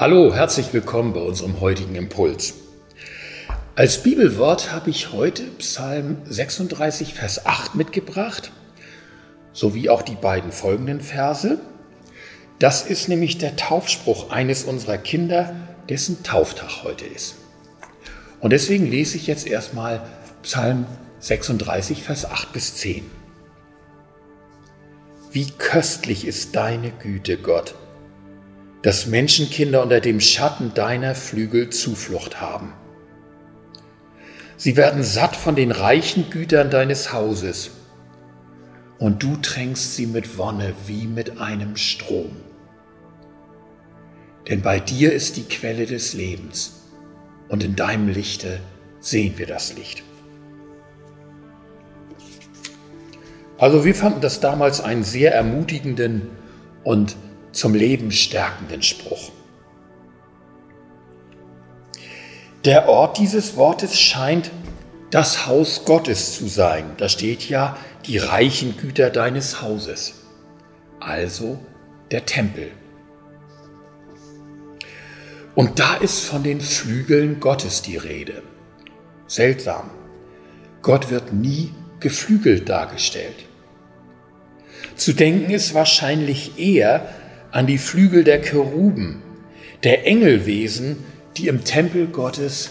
Hallo, herzlich willkommen bei unserem heutigen Impuls. Als Bibelwort habe ich heute Psalm 36, Vers 8 mitgebracht, sowie auch die beiden folgenden Verse. Das ist nämlich der Taufspruch eines unserer Kinder, dessen Tauftag heute ist. Und deswegen lese ich jetzt erstmal Psalm 36, Vers 8 bis 10. Wie köstlich ist deine Güte, Gott! Dass Menschenkinder unter dem Schatten deiner Flügel Zuflucht haben. Sie werden satt von den reichen Gütern deines Hauses, und du tränkst sie mit Wonne wie mit einem Strom. Denn bei dir ist die Quelle des Lebens, und in deinem Lichte sehen wir das Licht. Also wir fanden das damals einen sehr ermutigenden und zum Leben stärkenden Spruch. Der Ort dieses Wortes scheint das Haus Gottes zu sein. Da steht ja die reichen Güter deines Hauses, also der Tempel. Und da ist von den Flügeln Gottes die Rede. Seltsam. Gott wird nie geflügelt dargestellt. Zu denken ist wahrscheinlich eher an die Flügel der Cheruben, der Engelwesen, die im Tempel Gottes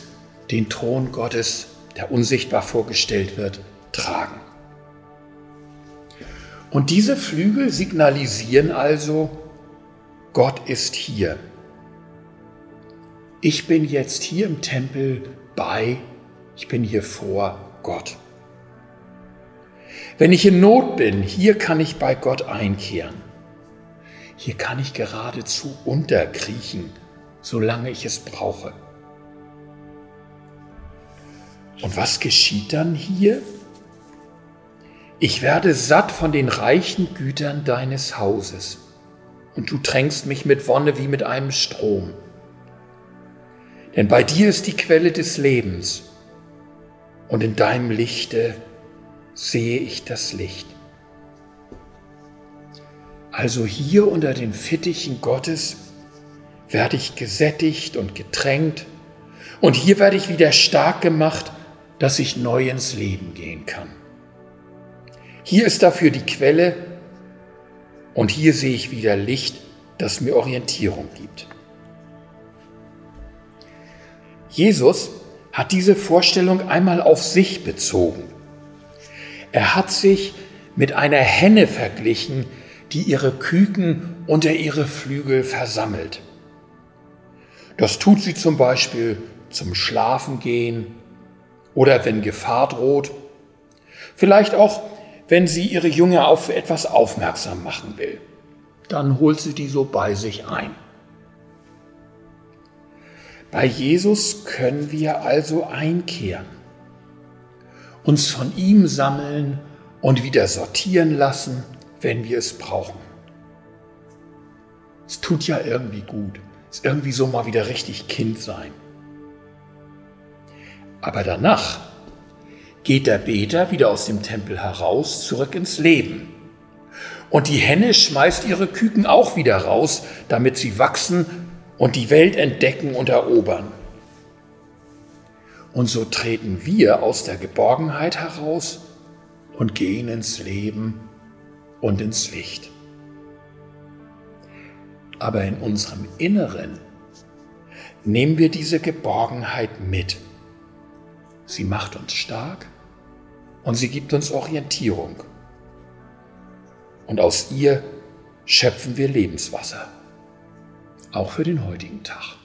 den Thron Gottes, der unsichtbar vorgestellt wird, tragen. Und diese Flügel signalisieren also, Gott ist hier. Ich bin jetzt hier im Tempel bei, ich bin hier vor Gott. Wenn ich in Not bin, hier kann ich bei Gott einkehren. Hier kann ich geradezu unterkriechen, solange ich es brauche. Und was geschieht dann hier? Ich werde satt von den reichen Gütern deines Hauses, und du tränkst mich mit Wonne wie mit einem Strom. Denn bei dir ist die Quelle des Lebens, und in deinem Lichte sehe ich das Licht. Also hier unter den Fittichen Gottes werde ich gesättigt und getränkt und hier werde ich wieder stark gemacht, dass ich neu ins Leben gehen kann. Hier ist dafür die Quelle und hier sehe ich wieder Licht, das mir Orientierung gibt. Jesus hat diese Vorstellung einmal auf sich bezogen. Er hat sich mit einer Henne verglichen, die ihre Küken unter ihre Flügel versammelt. Das tut sie zum Beispiel zum Schlafengehen oder wenn Gefahr droht, vielleicht auch, wenn sie ihre Junge auf etwas aufmerksam machen will. Dann holt sie die so bei sich ein. Bei Jesus können wir also einkehren, uns von ihm sammeln und wieder sortieren lassen wenn wir es brauchen. Es tut ja irgendwie gut. Es ist irgendwie so mal wieder richtig Kind sein. Aber danach geht der Beter wieder aus dem Tempel heraus, zurück ins Leben. Und die Henne schmeißt ihre Küken auch wieder raus, damit sie wachsen und die Welt entdecken und erobern. Und so treten wir aus der Geborgenheit heraus und gehen ins Leben und ins Licht. Aber in unserem Inneren nehmen wir diese Geborgenheit mit. Sie macht uns stark und sie gibt uns Orientierung. Und aus ihr schöpfen wir Lebenswasser, auch für den heutigen Tag.